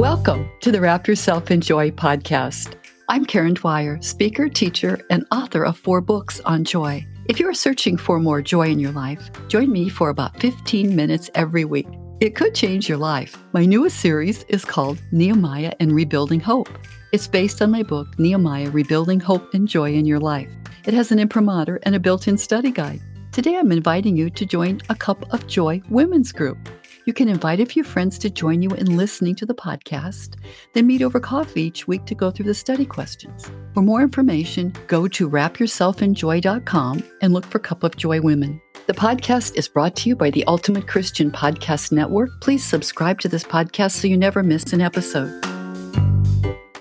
Welcome to the Wrap Yourself in Joy podcast. I'm Karen Dwyer, speaker, teacher, and author of four books on joy. If you are searching for more joy in your life, join me for about 15 minutes every week. It could change your life. My newest series is called Nehemiah and Rebuilding Hope. It's based on my book, Nehemiah Rebuilding Hope and Joy in Your Life. It has an imprimatur and a built in study guide. Today, I'm inviting you to join a Cup of Joy women's group. You can invite a few friends to join you in listening to the podcast, then meet over coffee each week to go through the study questions. For more information, go to wrapyourselfinjoy.com and look for Cup of Joy Women. The podcast is brought to you by the Ultimate Christian Podcast Network. Please subscribe to this podcast so you never miss an episode.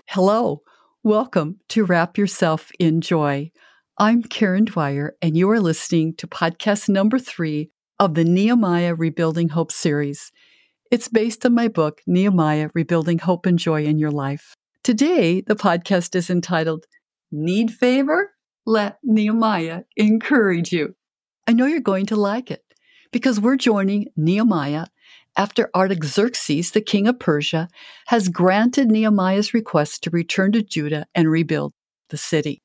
Hello, welcome to Wrap Yourself in Joy. I'm Karen Dwyer, and you are listening to podcast number three of the Nehemiah Rebuilding Hope series. It's based on my book, Nehemiah Rebuilding Hope and Joy in Your Life. Today, the podcast is entitled Need Favor? Let Nehemiah Encourage You. I know you're going to like it because we're joining Nehemiah after Artaxerxes, the king of Persia, has granted Nehemiah's request to return to Judah and rebuild the city.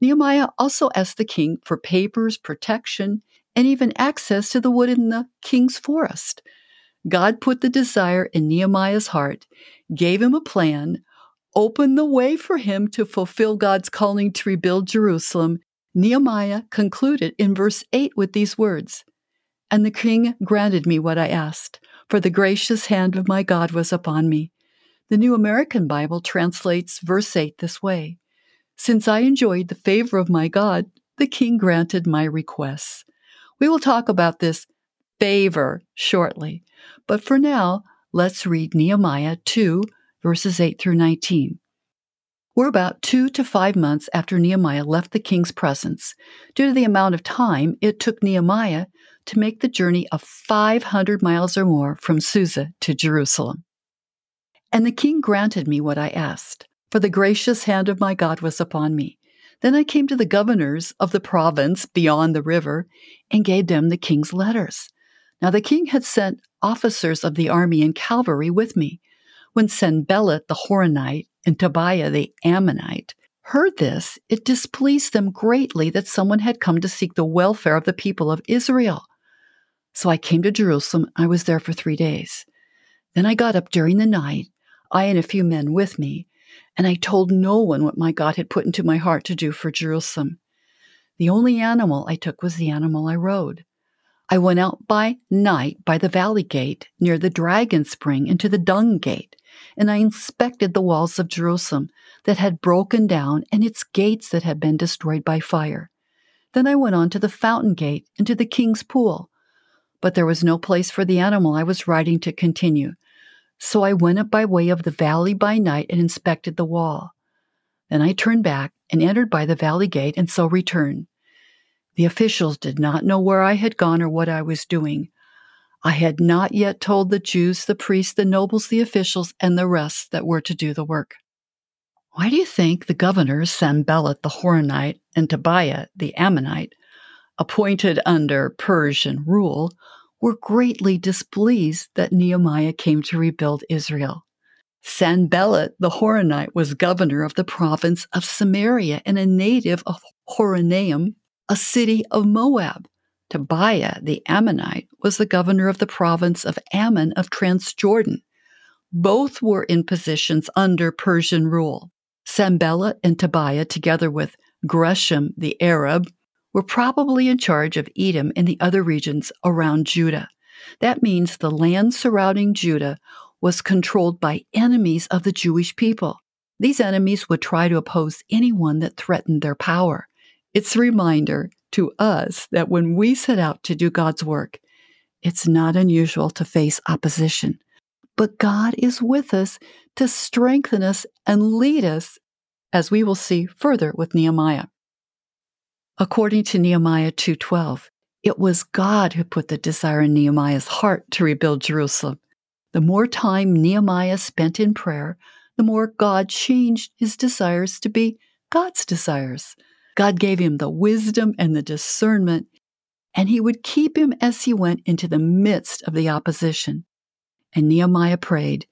Nehemiah also asked the king for papers, protection, and even access to the wood in the king's forest. God put the desire in Nehemiah's heart, gave him a plan, opened the way for him to fulfill God's calling to rebuild Jerusalem. Nehemiah concluded in verse 8 with these words And the king granted me what I asked, for the gracious hand of my God was upon me. The New American Bible translates verse 8 this way Since I enjoyed the favor of my God, the king granted my requests. We will talk about this favor shortly. But for now, let's read Nehemiah 2, verses 8 through 19. We're about two to five months after Nehemiah left the king's presence, due to the amount of time it took Nehemiah to make the journey of 500 miles or more from Susa to Jerusalem. And the king granted me what I asked, for the gracious hand of my God was upon me. Then I came to the governors of the province beyond the river and gave them the king's letters. Now the king had sent officers of the army and cavalry with me. When Sanballat the Horonite and Tobiah the Ammonite heard this, it displeased them greatly that someone had come to seek the welfare of the people of Israel. So I came to Jerusalem. I was there for three days. Then I got up during the night, I and a few men with me, and I told no one what my God had put into my heart to do for Jerusalem. The only animal I took was the animal I rode. I went out by night by the valley gate near the dragon spring into the dung gate, and I inspected the walls of Jerusalem that had broken down and its gates that had been destroyed by fire. Then I went on to the fountain gate and to the king's pool. But there was no place for the animal I was riding to continue, so I went up by way of the valley by night and inspected the wall. Then I turned back and entered by the valley gate and so returned. The officials did not know where I had gone or what I was doing. I had not yet told the Jews, the priests, the nobles, the officials, and the rest that were to do the work. Why do you think the governors, Sanballat the Horonite and Tobiah the Ammonite, appointed under Persian rule, were greatly displeased that Nehemiah came to rebuild Israel. Sanballat the Horonite was governor of the province of Samaria and a native of Horonaim, a city of Moab. Tobiah the Ammonite was the governor of the province of Ammon of Transjordan. Both were in positions under Persian rule. Sanballat and Tobiah, together with Geshem the Arab, were probably in charge of Edom and the other regions around Judah. That means the land surrounding Judah was controlled by enemies of the Jewish people. These enemies would try to oppose anyone that threatened their power. It's a reminder to us that when we set out to do God's work, it's not unusual to face opposition. But God is with us to strengthen us and lead us, as we will see further with Nehemiah. According to Nehemiah 2:12, it was God who put the desire in Nehemiah's heart to rebuild Jerusalem. The more time Nehemiah spent in prayer, the more God changed his desires to be God's desires. God gave him the wisdom and the discernment, and he would keep him as he went into the midst of the opposition. And Nehemiah prayed,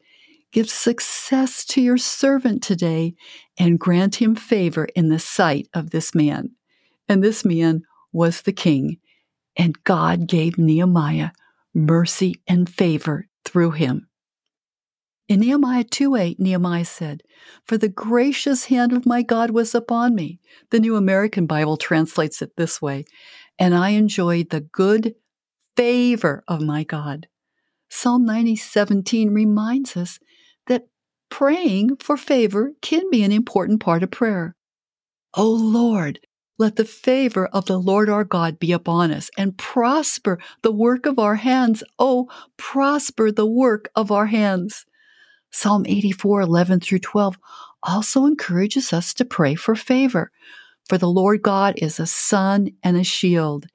give success to your servant today and grant him favor in the sight of this man. And this man was the king, and God gave Nehemiah mercy and favor through him. In Nehemiah 2 8, Nehemiah said, For the gracious hand of my God was upon me. The New American Bible translates it this way, and I enjoyed the good favor of my God. Psalm 90 17 reminds us that praying for favor can be an important part of prayer. O Lord, let the favor of the Lord our God be upon us and prosper the work of our hands. Oh, prosper the work of our hands. Psalm 84, 11 through 12 also encourages us to pray for favor. For the Lord God is a sun and a shield.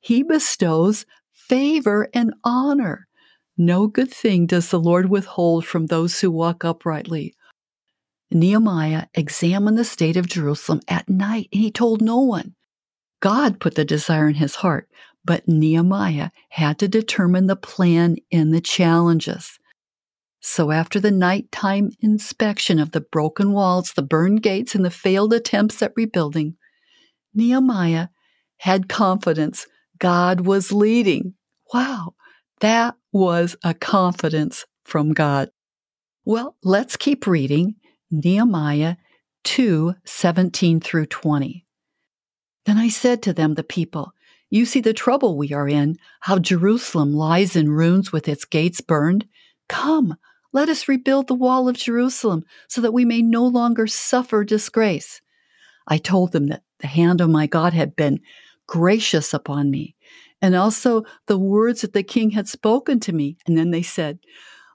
He bestows favor and honor. No good thing does the Lord withhold from those who walk uprightly. Nehemiah examined the state of Jerusalem at night, and he told no one. God put the desire in his heart, but Nehemiah had to determine the plan and the challenges. So, after the nighttime inspection of the broken walls, the burned gates, and the failed attempts at rebuilding, Nehemiah had confidence God was leading. Wow, that was a confidence from God. Well, let's keep reading Nehemiah 2 17 through 20. Then I said to them, the people, You see the trouble we are in, how Jerusalem lies in ruins with its gates burned. Come, let us rebuild the wall of Jerusalem so that we may no longer suffer disgrace. I told them that the hand of my God had been gracious upon me, and also the words that the king had spoken to me. And then they said,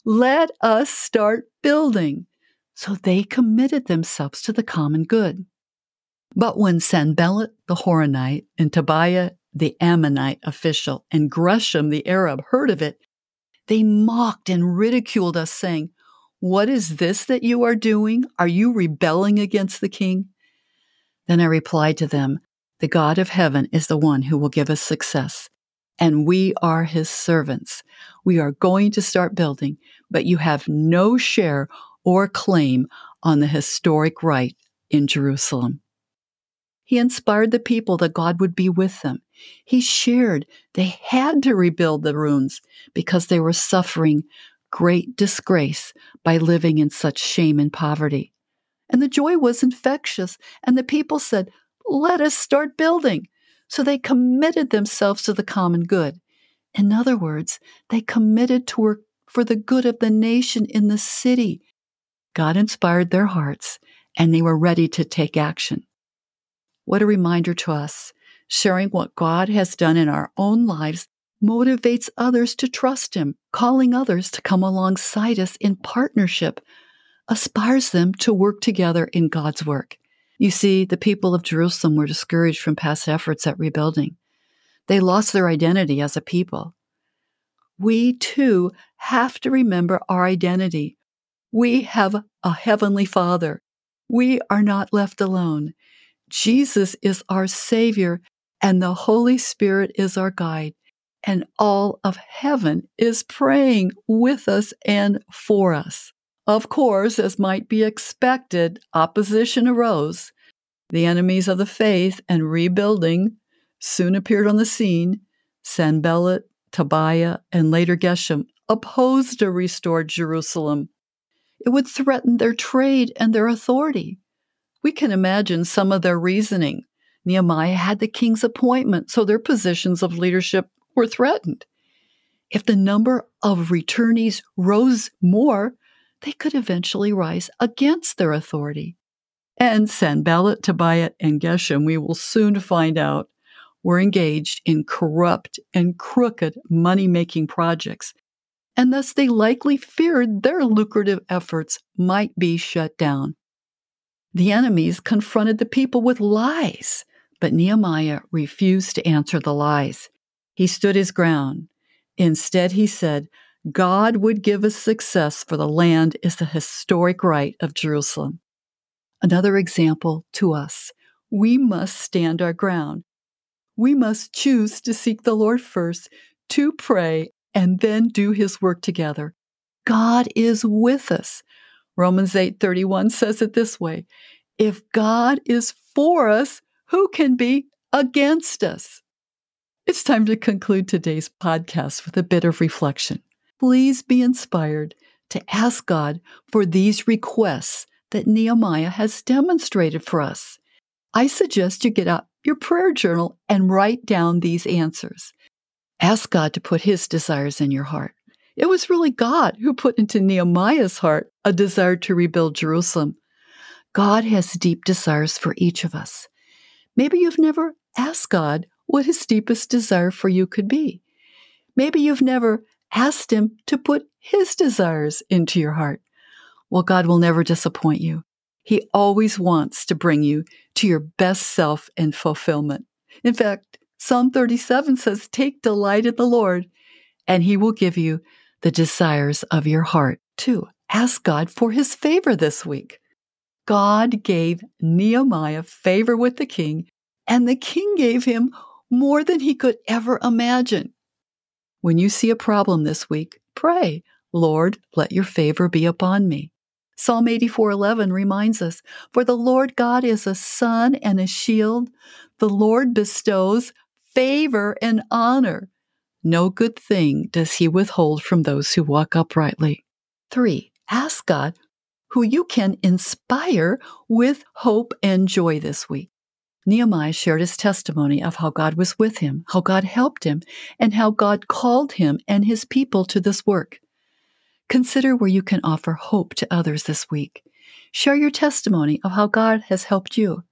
Let us start building. So they committed themselves to the common good. But when Sanballat the Horonite and Tobiah the Ammonite official and Geshem the Arab heard of it, they mocked and ridiculed us, saying, What is this that you are doing? Are you rebelling against the king? Then I replied to them, The God of heaven is the one who will give us success, and we are his servants. We are going to start building, but you have no share or claim on the historic right in Jerusalem. He inspired the people that God would be with them. He shared they had to rebuild the ruins because they were suffering great disgrace by living in such shame and poverty. And the joy was infectious, and the people said, Let us start building. So they committed themselves to the common good. In other words, they committed to work for the good of the nation in the city God inspired their hearts and they were ready to take action. What a reminder to us. Sharing what God has done in our own lives motivates others to trust Him. Calling others to come alongside us in partnership aspires them to work together in God's work. You see, the people of Jerusalem were discouraged from past efforts at rebuilding. They lost their identity as a people. We too have to remember our identity. We have a heavenly Father. We are not left alone. Jesus is our Savior, and the Holy Spirit is our guide. And all of heaven is praying with us and for us. Of course, as might be expected, opposition arose. The enemies of the faith and rebuilding soon appeared on the scene. Sanballat, Tobiah, and later Geshem opposed a restored Jerusalem. It would threaten their trade and their authority. We can imagine some of their reasoning. Nehemiah had the king's appointment, so their positions of leadership were threatened. If the number of returnees rose more, they could eventually rise against their authority. And Sanballat, Tobiah, and Geshem, we will soon find out, were engaged in corrupt and crooked money making projects and thus they likely feared their lucrative efforts might be shut down. The enemies confronted the people with lies, but Nehemiah refused to answer the lies. He stood his ground. Instead, he said, God would give us success, for the land is the historic right of Jerusalem. Another example to us we must stand our ground. We must choose to seek the Lord first, to pray, and then do his work together. God is with us. Romans 8:31 says it this way, if God is for us, who can be against us? It's time to conclude today's podcast with a bit of reflection. Please be inspired to ask God for these requests that Nehemiah has demonstrated for us. I suggest you get out your prayer journal and write down these answers. Ask God to put his desires in your heart. It was really God who put into Nehemiah's heart a desire to rebuild Jerusalem. God has deep desires for each of us. Maybe you've never asked God what his deepest desire for you could be. Maybe you've never asked him to put his desires into your heart. Well, God will never disappoint you. He always wants to bring you to your best self and fulfillment. In fact, Psalm 37 says, Take delight in the Lord, and he will give you the desires of your heart too. Ask God for his favor this week. God gave Nehemiah favor with the king, and the king gave him more than he could ever imagine. When you see a problem this week, pray, Lord, let your favor be upon me. Psalm 84:11 reminds us, "For the Lord God is a sun and a shield; the Lord bestows favor and honor. No good thing does he withhold from those who walk uprightly." 3. Ask God who you can inspire with hope and joy this week. Nehemiah shared his testimony of how God was with him, how God helped him, and how God called him and his people to this work. Consider where you can offer hope to others this week. Share your testimony of how God has helped you.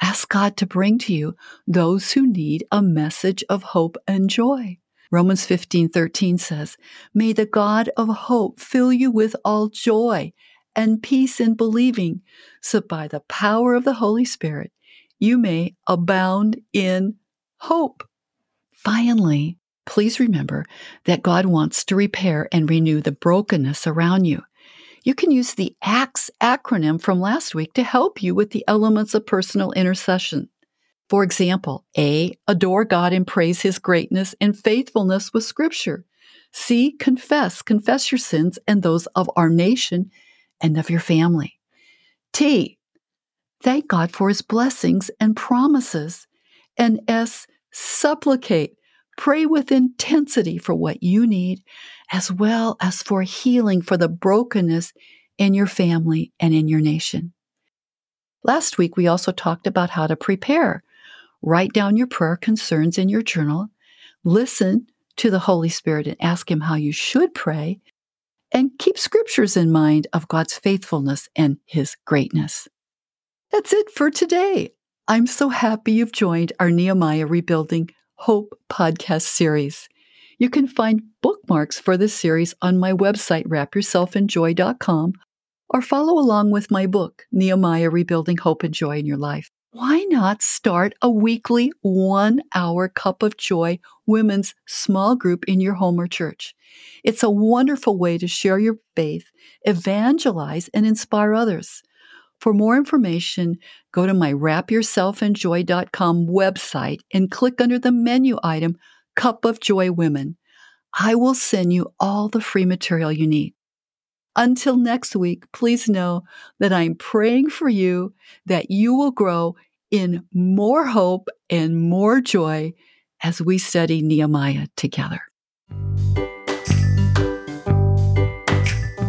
Ask God to bring to you those who need a message of hope and joy. Romans 15:13 says, "May the God of hope fill you with all joy and peace in believing, so by the power of the Holy Spirit you may abound in hope." Finally, please remember that God wants to repair and renew the brokenness around you. You can use the ACTS acronym from last week to help you with the elements of personal intercession. For example, A, adore God and praise his greatness and faithfulness with scripture. C, confess, confess your sins and those of our nation and of your family. T, thank God for his blessings and promises. And S, supplicate, pray with intensity for what you need, as well as for healing for the brokenness in your family and in your nation. Last week, we also talked about how to prepare Write down your prayer concerns in your journal. Listen to the Holy Spirit and ask Him how you should pray. And keep scriptures in mind of God's faithfulness and His greatness. That's it for today. I'm so happy you've joined our Nehemiah Rebuilding Hope podcast series. You can find bookmarks for this series on my website, wrapyourselfinjoy.com, or follow along with my book, Nehemiah Rebuilding Hope and Joy in Your Life why not start a weekly one hour cup of joy women's small group in your home or church? It's a wonderful way to share your faith, evangelize, and inspire others. For more information, go to my wrapyourselfinjoy.com website and click under the menu item Cup of Joy Women. I will send you all the free material you need. Until next week, please know that I'm praying for you that you will grow in more hope and more joy as we study Nehemiah together.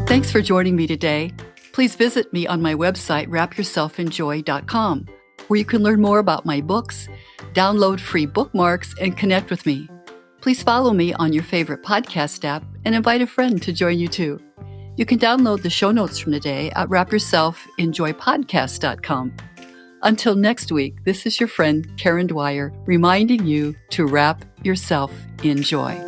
Thanks for joining me today. Please visit me on my website, wrapyourselfinjoy.com, where you can learn more about my books, download free bookmarks, and connect with me. Please follow me on your favorite podcast app and invite a friend to join you too. You can download the show notes from today at wrapyourselfinjoypodcast.com. Until next week, this is your friend Karen Dwyer reminding you to wrap yourself in joy.